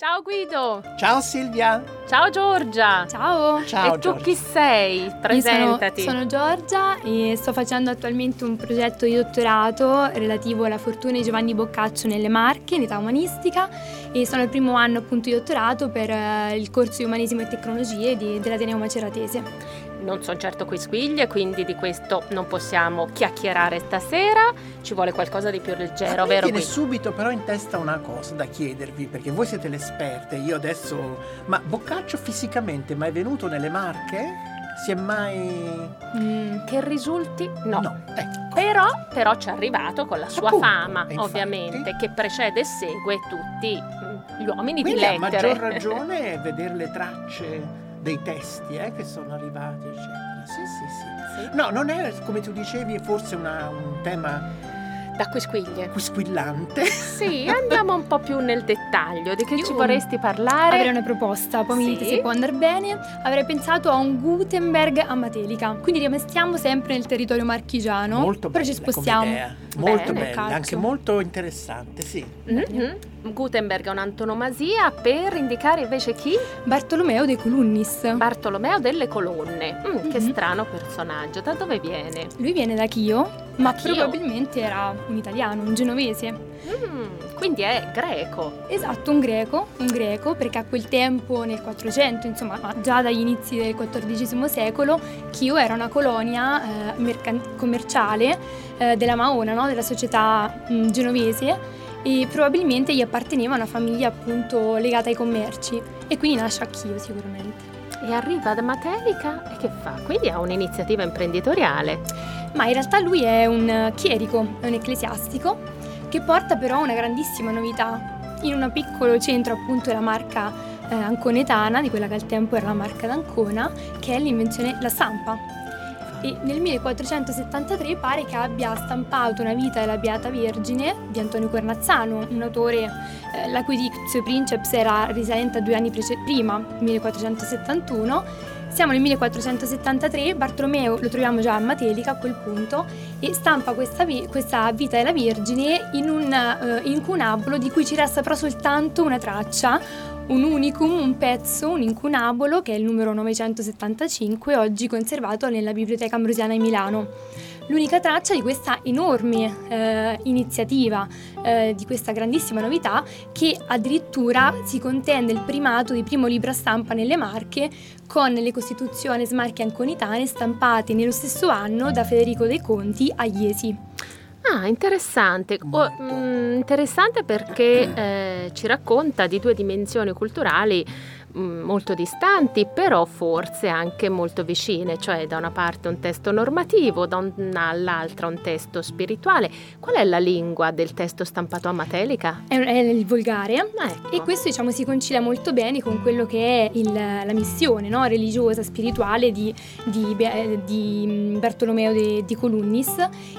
Ciao Guido. Ciao Silvia. Ciao Giorgia. Ciao. Ciao. E tu chi sei? Presentati. Sono, sono, Giorgia e sto facendo attualmente un progetto di dottorato relativo alla fortuna di Giovanni Boccaccio nelle Marche in età umanistica e sono al primo anno appunto di dottorato per uh, il corso di umanesimo e tecnologie di, dell'Ateneo Maceratese non sono certo quisquiglie, quindi di questo non possiamo chiacchierare stasera. Ci vuole qualcosa di più leggero, vero? Mi viene subito però in testa una cosa da chiedervi, perché voi siete le esperte, io adesso... Ma Boccaccio fisicamente mai venuto nelle Marche? Si è mai... Mm, che risulti? No. no ecco. però, però ci è arrivato con la sua Appunto, fama, infatti. ovviamente, che precede e segue tutti mm, gli uomini Quindi di a lettere. maggior ragione vedere le tracce dei testi eh, che sono arrivati, eccetera. Sì, sì, sì. No, non è, come tu dicevi, forse una, un tema da quisquiglie. Quisquillante. Sì, andiamo un po' più nel dettaglio. Di che Io ci vorresti parlare? Avrei una proposta, poi Sì. mi dite se può andare bene. Avrei pensato a un Gutenberg a Matelica. Quindi rimestiamo sempre nel territorio marchigiano. Molto però bella ci spostiamo. Molto Bene, bella, Boccaccio. anche molto interessante, sì. Mhm. Gutenberg è un'antonomasia per indicare invece chi? Bartolomeo de Colunnis. Bartolomeo delle Colonne. Mm, Che Mhm. strano personaggio. Da dove viene? Lui viene da Chio, ma Chio? probabilmente era un italiano, un genovese. Mm, quindi è greco. Esatto, un greco, un greco, perché a quel tempo, nel 400, insomma, ma già dagli inizi del XIV secolo, Chio era una colonia eh, mercan- commerciale eh, della Maona, no? della società mh, genovese, e probabilmente gli apparteneva a una famiglia appunto legata ai commerci, e quindi nasce a Chio sicuramente. E arriva da Matelica e che fa? Quindi ha un'iniziativa imprenditoriale. Ma in realtà lui è un chierico, è un ecclesiastico, che porta però una grandissima novità. In un piccolo centro appunto della marca eh, anconetana, di quella che al tempo era la marca d'Ancona, che è l'invenzione la stampa. E nel 1473 pare che abbia stampato una vita della Beata Vergine di Antonio Cornazzano, un autore eh, la cui dictio princeps era risalente a due anni prece- prima, 1471. Siamo nel 1473, Bartolomeo lo troviamo già a Matelica a quel punto e stampa questa, vi- questa vita della Vergine in un eh, incunabolo di cui ci resta però soltanto una traccia, un unicum, un pezzo, un incunabolo che è il numero 975, oggi conservato nella Biblioteca Ambrosiana di Milano. L'unica traccia di questa enorme eh, iniziativa, eh, di questa grandissima novità, che addirittura si contende il primato di primo libro a stampa nelle Marche con le Costituzioni Smarche Anconitane stampate nello stesso anno da Federico dei Conti a Iesi. Ah, interessante. Oh, Molto. mm, interessante perché eh, ci racconta di due dimensioni culturali molto distanti, però forse anche molto vicine, cioè da una parte un testo normativo, da dall'altra un testo spirituale. Qual è la lingua del testo stampato a Matelica? È, è il volgare. Ah, ecco. E questo diciamo si concilia molto bene con quello che è il- la missione no, religiosa, spirituale di, di Be- di, mm, Bartolomeo de- di Colunnis,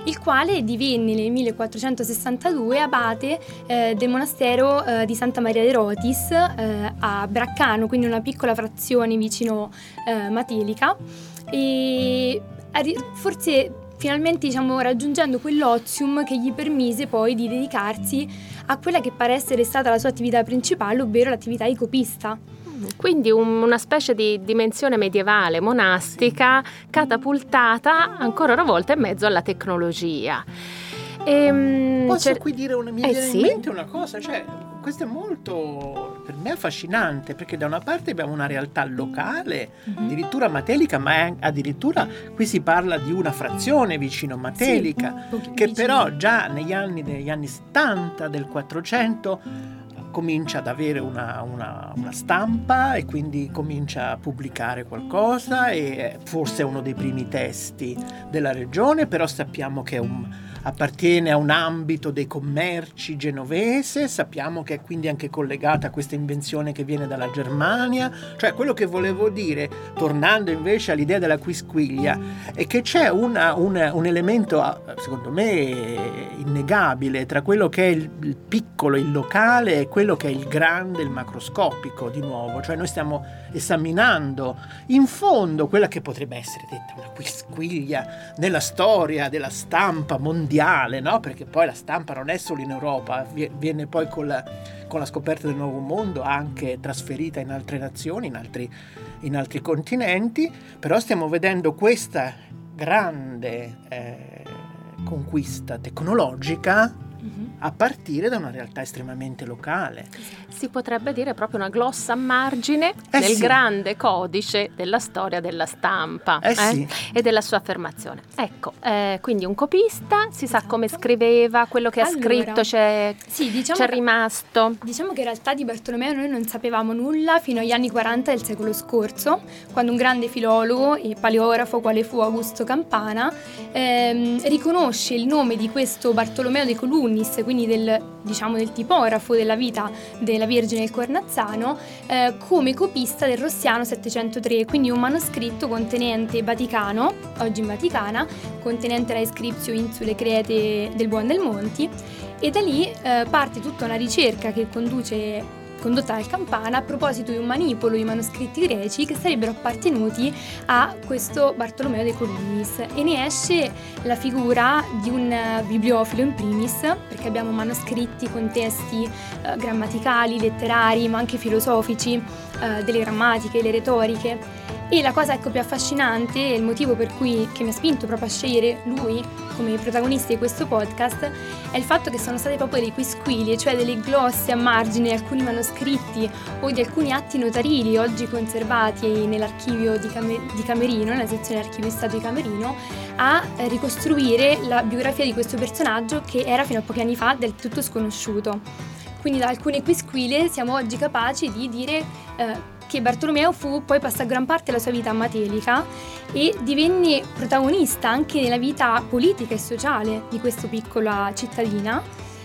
il quale divenne nel 1462 abate eh, del monastero eh, di Santa Maria de Rotis eh, a Braccano, quindi una piccola frazione vicino eh, Matelica. E forse finalmente diciamo, raggiungendo quell'ozium che gli permise poi di dedicarsi a quella che pare essere stata la sua attività principale, ovvero l'attività di copista. Quindi un- una specie di dimensione medievale, monastica, catapultata ancora una volta in mezzo alla tecnologia. Ehm, Posso cer- qui dire una, mi Eh, viene sì. in mente una cosa, cioè questo è molto per me affascinante perché da una parte abbiamo una realtà locale, addirittura Matelica, ma è addirittura qui si parla di una frazione vicino Matelica, Sì, un po' che vicino. però già negli anni, negli anni 70 del 400 comincia ad avere una, una- una stampa e quindi comincia a pubblicare qualcosa e forse è uno dei primi testi della regione, però sappiamo che è un, appartiene a un ambito dei commerci genovese, sappiamo che è quindi anche collegata a questa invenzione che viene dalla Germania, cioè quello che volevo dire, tornando invece all'idea della quisquiglia, è che c'è una- un, un elemento, ah, secondo me, innegabile tra quello che è il piccolo, il locale e quello che è il grande, il macroscopico, di nuovo, cioè noi stiamo esaminando in fondo quella che potrebbe essere detta una quisquiglia nella storia della stampa mondiale no? perché poi la stampa non è solo in Europa, viene poi con la, con la scoperta del nuovo mondo anche trasferita in altre nazioni, in altri, in altri continenti, però stiamo vedendo questa grande eh, conquista tecnologica a partire da una realtà estremamente locale. Si potrebbe dire proprio una glossa a margine eh nel sì. grande codice della storia della stampa eh eh? Sì. e della sua affermazione. Ecco, eh, quindi un copista, si sa come scriveva, quello che ha allora, scritto c'è, sì, diciamo c'è rimasto. Diciamo che in realtà di Bartolomeo noi non sapevamo nulla fino agli anni 40 del secolo scorso, quando un grande filologo e paleografo quale fu Augusto Campana ehm, riconosce il nome di questo Bartolomeo de Colunnis, quindi del, diciamo, del tipografo della vita della Vergine del Cornazzano, eh, come copista del Rossiano 703, quindi un manoscritto contenente Vaticano, oggi in Vaticana, contenente la iscriptio insule crete del Buon del Monti, e da lì eh, parte tutta una ricerca che conduce condotta dal Campana a proposito di un manipolo di manoscritti greci che sarebbero appartenuti a questo Bartolomeo de Columnis. E ne esce la figura di un bibliofilo in primis perché abbiamo manoscritti con testi eh, grammaticali, letterari ma anche filosofici, eh, delle grammatiche, le retoriche e la cosa ecco più affascinante il motivo per cui mi ha spinto proprio a scegliere lui come protagonista di questo podcast è il fatto che sono state proprio dei quisquili, cioè delle glosse a margine di alcuni manoscritti o di alcuni atti notarili oggi conservati nell'archivio di, Cam- di Camerino, nella sezione archivio di Stato di Camerino, a ricostruire la biografia di questo personaggio che era fino a pochi anni fa del tutto sconosciuto. Quindi da alcune quisquile siamo oggi capaci di dire eh, che Bartolomeo fu poi passò gran parte della sua vita a Matelica e divenne protagonista anche nella vita politica e sociale di questa piccola cittadina.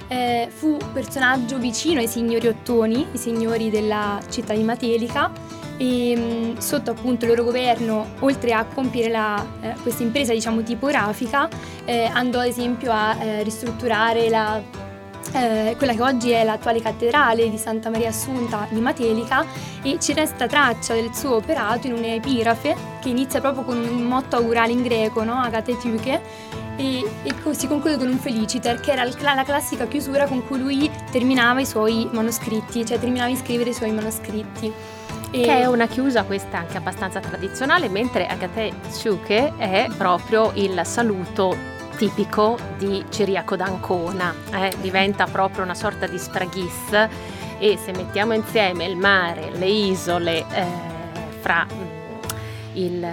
Eh, fu personaggio vicino ai signori Ottoni, i signori della città di Matelica, e mh, sotto appunto il loro governo, oltre a compiere eh, questa impresa diciamo tipografica, eh, andò ad esempio a eh, ristrutturare la eh, quella che oggi è l'attuale cattedrale di Santa Maria Assunta di Matelica e ci resta traccia del suo operato in un'epigrafe che inizia proprio con un motto augurale in greco, no? Agate Tyche, e, e si conclude con un feliciter che era la classica chiusura con cui lui terminava i suoi manoscritti, cioè terminava di scrivere i suoi manoscritti. E... Che è una chiusa questa anche abbastanza tradizionale, mentre Agate Tyche è proprio il saluto tipico di Ciriaco d'Ancona, eh? diventa proprio una sorta di spraghis e se mettiamo insieme il mare, le isole, eh, fra il,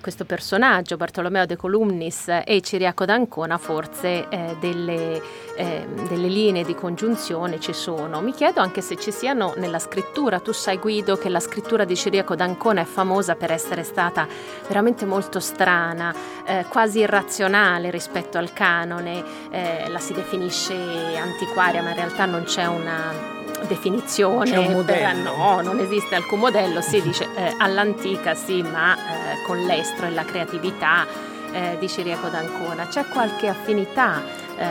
questo personaggio, Bartolomeo de Columnis e Ciriaco d'Ancona, forse eh, delle, eh, delle, linee di congiunzione ci sono. Mi chiedo anche se ci siano nella scrittura, tu sai Guido che la scrittura di Ciriaco d'Ancona è famosa per essere stata veramente molto strana, eh, quasi irrazionale rispetto al canone, eh, la si definisce antiquaria ma in realtà non c'è una definizione. C'è un modello. Per, no, non esiste alcun modello, si dice eh, all'antica sì, ma eh, con l'estro e la creatività eh, di Ciriaco d'Ancona. C'è qualche affinità eh,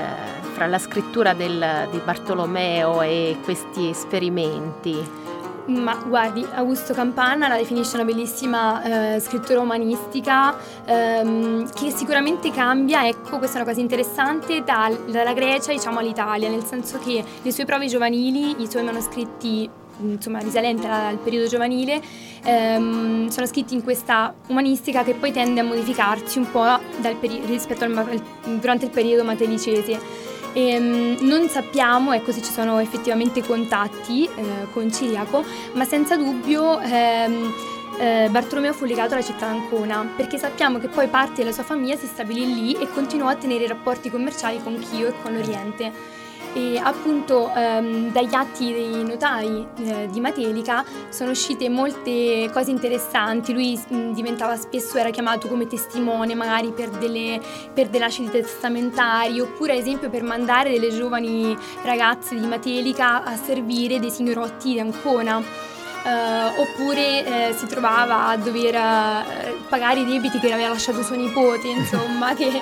fra la scrittura del, di Bartolomeo e questi esperimenti? Ma guardi, Augusto Campana la definisce una bellissima eh, scrittura umanistica ehm, che sicuramente cambia, ecco, questa è una cosa interessante, dal, dalla Grecia diciamo all'Italia, nel senso che le sue prove giovanili, i suoi manoscritti insomma risalenti al periodo giovanile, ehm, sono scritti in questa umanistica che poi tende a modificarsi un po' peri- rispetto al, durante il periodo matelicese. E, um, non sappiamo ecco, se ci sono effettivamente contatti eh, con Ciriaco, ma senza dubbio ehm, eh, Bartolomeo fu legato alla città d'Ancona, perché sappiamo che poi parte della sua famiglia si stabilì lì e continuò a tenere rapporti commerciali con Chio e con l'Oriente e appunto ehm, dagli atti dei notai eh, di Matelica sono uscite molte cose interessanti, lui mh, mm, diventava spesso, era chiamato come testimone magari per delle, per delle lascite testamentari oppure ad esempio per mandare delle giovani ragazze di Matelica a servire dei signorotti di Ancona. Uh, oppure uh, si trovava a dover uh, pagare i debiti che aveva lasciato suo nipote, insomma, che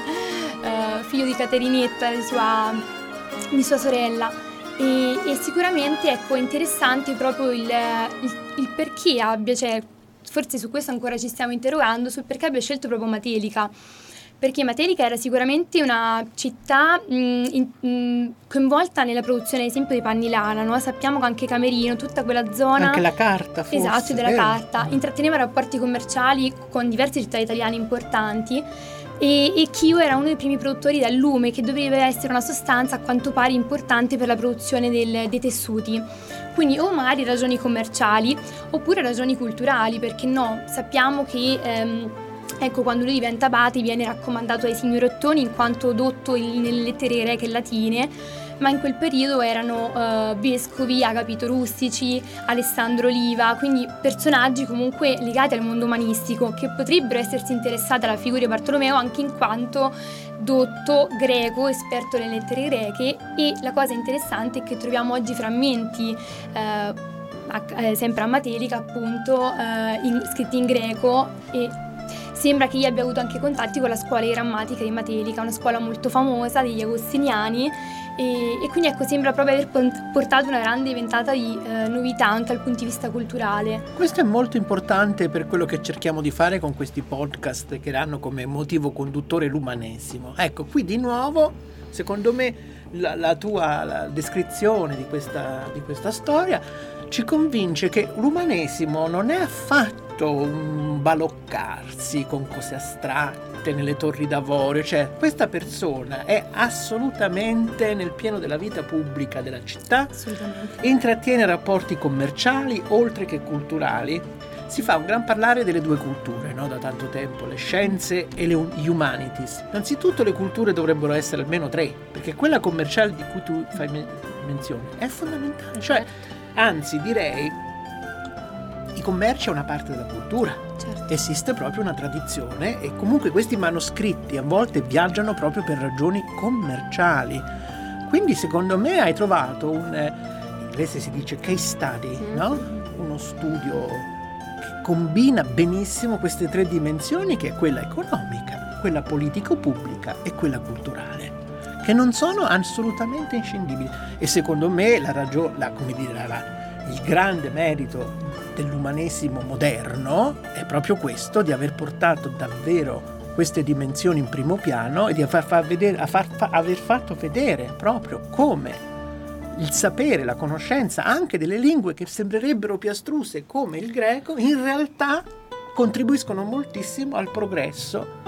figlio di Caterinetta, sua di sua sorella. E, e sicuramente ecco, è interessante proprio il, il, il perché abbia, cioè, forse su questo ancora ci stiamo interrogando, sul perché abbia scelto proprio Matelica perché Matelica era sicuramente una città mh, in, mh, coinvolta nella produzione, ad esempio, di panni lana, no? sappiamo che anche Camerino, tutta quella zona... Anche la carta, forse. Esatto, della vero? carta, intratteneva rapporti commerciali con diverse città italiane importanti e, e Kio era uno dei primi produttori del lume che doveva essere una sostanza a quanto pare importante per la produzione del, dei tessuti. Quindi o magari ragioni commerciali oppure ragioni culturali, perché no, sappiamo che... Ehm, Ecco, quando lui diventa abate viene raccomandato ai signori ottoni in quanto dotto nelle lettere greche e latine, ma in quel periodo erano uh, vescovi, agapito rustici, Alessandro Oliva, quindi personaggi comunque legati al mondo umanistico che potrebbero essersi interessati alla figura di Bartolomeo anche in quanto dotto greco, esperto nelle lettere greche e la cosa interessante è che troviamo oggi frammenti a, eh, sempre a Matelica appunto uh, in, scritti in greco e Sembra che io abbia avuto anche contatti con la scuola di grammatica di Matelica, una scuola molto famosa degli agostiniani e, e quindi ecco sembra proprio aver portato una grande ventata di eh, novità anche dal punto di vista culturale. Questo è molto importante per quello che cerchiamo di fare con questi podcast che hanno come motivo conduttore l'umanesimo. Ecco, qui di nuovo, secondo me, la, la tua la descrizione di questa, di questa storia ci convince che l'umanesimo non è affatto un baloccarsi con cose astratte nelle torri d'avorio, cioè questa persona è assolutamente nel pieno della vita pubblica della città, intrattiene rapporti commerciali oltre che culturali, si fa un gran parlare delle due culture no? da tanto tempo, le scienze e le humanities. Innanzitutto le culture dovrebbero essere almeno tre, perché quella commerciale di cui tu fai menzione è fondamentale, cioè certo. Anzi direi i commerci è una parte della cultura. Certo. Esiste proprio una tradizione e comunque questi manoscritti a volte viaggiano proprio per ragioni commerciali. Quindi secondo me hai trovato un, eh, in inglese si dice case study, mm. no? uno studio che combina benissimo queste tre dimensioni che è quella economica, quella politico-pubblica e quella culturale che non sono assolutamente inscindibili. E secondo me la ragione, la, come dire, la, il grande merito dell'umanesimo moderno è proprio questo, di aver portato davvero queste dimensioni in primo piano e di far far vedere, far, fa, aver fatto vedere proprio come il sapere, la conoscenza anche delle lingue che sembrerebbero più astruse come il greco, in realtà contribuiscono moltissimo al progresso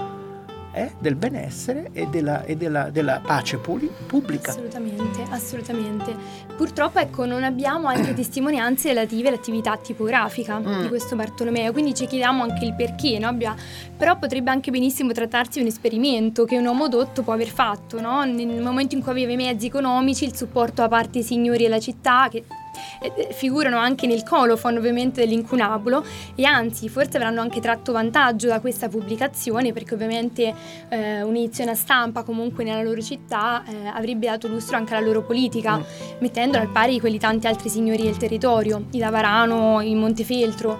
eh, del benessere e della, e della, della pace puli, pubblica. Assolutamente, assolutamente. Purtroppo ecco, non abbiamo altre testimonianze relative all'attività tipografica mm. di questo Bartolomeo, quindi ci chiediamo anche il perché, no? però potrebbe anche benissimo trattarsi di un esperimento che un uomo dotto può aver fatto, no? nel momento in cui aveva i mezzi economici, il supporto da parte dei signori della città, che figurano anche nel colofon ovviamente dell'incunabulo e anzi forse avranno anche tratto vantaggio da questa pubblicazione perché ovviamente eh, un'edizione a stampa comunque nella loro città eh, avrebbe dato lustro anche alla loro politica mm. mettendola al pari di quelli tanti altri signori del territorio, i Lavarano, i Montefeltro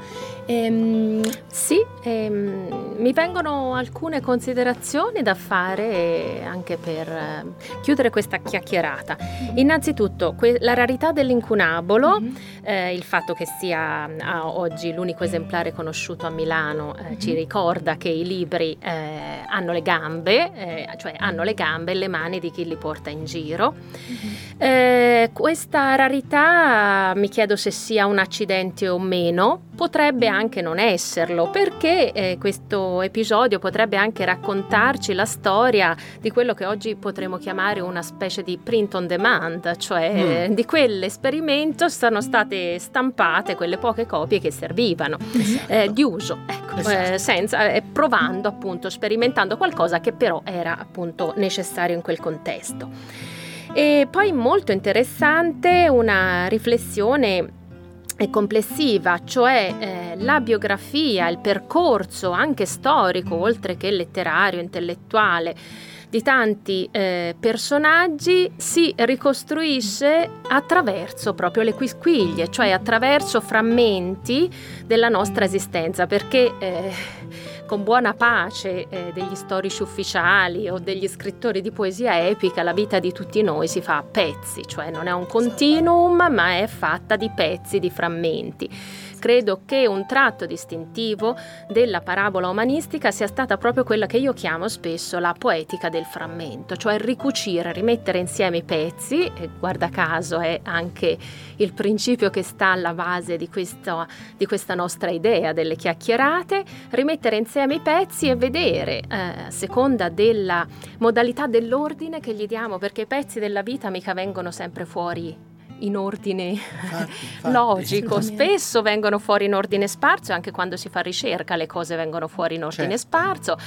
Ehm, sì, ehm, mi vengono alcune considerazioni da fare anche per eh, chiudere questa chiacchierata. Mm-hmm. Innanzitutto, que- la rarità dell'incunabolo, mm-hmm. eh, il fatto che sia ah, oggi l'unico esemplare conosciuto a Milano, eh, mm-hmm. ci ricorda che i libri eh, hanno le gambe, eh, cioè hanno le gambe e le mani di chi li porta in giro. Mm-hmm. Eh, questa rarità mi chiedo se sia un accidente o meno, potrebbe anche non esserlo, perché eh, questo episodio potrebbe anche raccontarci la storia di quello che oggi potremmo chiamare una specie di print on demand, cioè mm. di quell'esperimento sono state stampate quelle poche copie che servivano esatto. eh, di uso, ecco, esatto. eh, senza, eh, provando appunto, sperimentando qualcosa che però era appunto necessario in quel contesto. E poi molto interessante una riflessione complessiva, cioè eh, la biografia, il percorso anche storico, oltre che letterario, intellettuale, di tanti eh, personaggi si ricostruisce attraverso proprio le quisquiglie, cioè attraverso frammenti della nostra esistenza, perché eh, con buona pace eh, degli storici ufficiali o degli scrittori di poesia epica, la vita di tutti noi si fa a pezzi, cioè non è un continuum, ma è fatta di pezzi, di frammenti credo che un tratto distintivo della parabola umanistica sia stata proprio quella che io chiamo spesso la poetica del frammento, cioè ricucire, rimettere insieme i pezzi, e guarda caso è anche il principio che sta alla base di, questo, di questa nostra idea delle chiacchierate, rimettere insieme i pezzi e vedere, eh, a seconda della modalità dell'ordine che gli diamo, perché i pezzi della vita mica vengono sempre fuori in ordine infatti, infatti, logico, spesso vengono fuori in ordine sparso, anche quando si fa ricerca le cose vengono fuori in ordine certo. sparso.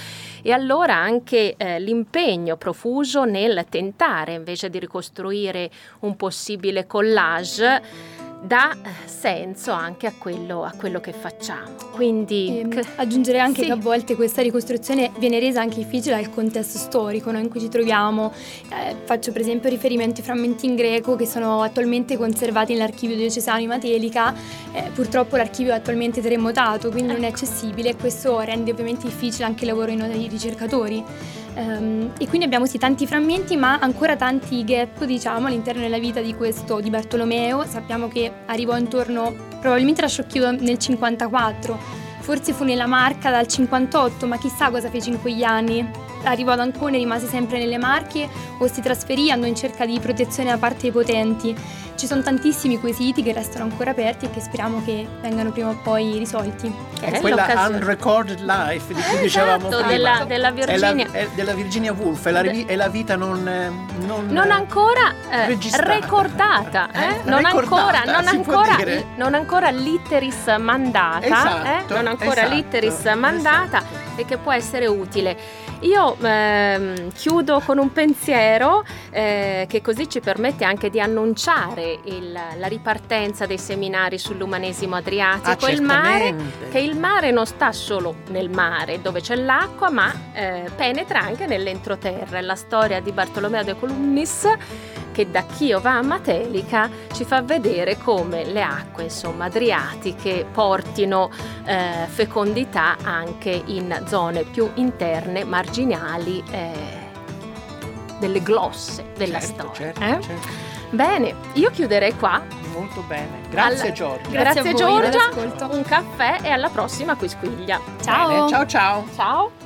E allora anche eh, l'impegno profuso nel tentare invece di ricostruire un possibile collage dà eh, senso anche a quello, a quello che facciamo. Quindi ehm, aggiungerei anche sì. che a volte questa ricostruzione viene resa anche difficile dal contesto storico no, in cui ci troviamo. Eh, faccio per esempio riferimento ai frammenti in greco che sono attualmente conservati nell'archivio diocesano di Matelica. Eh, purtroppo l'archivio è attualmente terremotato, quindi ecco. non è ecco. accessibile e questo rende ovviamente difficile anche il lavoro dei ricercatori. Um, e quindi abbiamo sì tanti frammenti ma ancora tanti gap diciamo all'interno della vita di questo di Bartolomeo. Sappiamo che arrivò intorno probabilmente la sciocchiò nel 54 forse fu nella Marca dal 58 ma chissà cosa fece in quegli anni arrivò ad Ancona e rimase sempre nelle Marche o si trasferì andò in cerca di protezione da parte dei potenti ci sono tantissimi quesiti che restano ancora aperti e che speriamo che vengano prima o poi risolti. È, è quella Unrecorded Life di cui dicevamo esatto, prima. Della, della Virginia. È la, è della Virginia Woolf, è la, è la vita non, non, non ancora eh, recordata. Eh? Eh? Non, ancora, non, ancora, non ancora litteris mandata. Esatto, non ancora esatto, litteris mandata esatto. e che può essere utile. Io ehm, chiudo con un pensiero eh, che così ci permette anche di annunciare il, la ripartenza dei seminari sull'umanesimo adriatico. Ah, il mare, che il mare non sta solo nel mare dove c'è l'acqua, ma eh, penetra anche nell'entroterra. La storia di Bartolomeo de Columnis che da Chiova a Matelica ci fa vedere come le acque insomma, adriatiche portino eh, fecondità anche in zone più interne, marginali eh, delle glosse della certo, storia. Certo, eh? certo. Bene, io chiuderei qua. Molto bene, grazie Al... Giorgia. Grazie, grazie a voi, Giorgia, un caffè e alla prossima Quisquiglia. Ciao. Bene, ciao ciao. Ciao.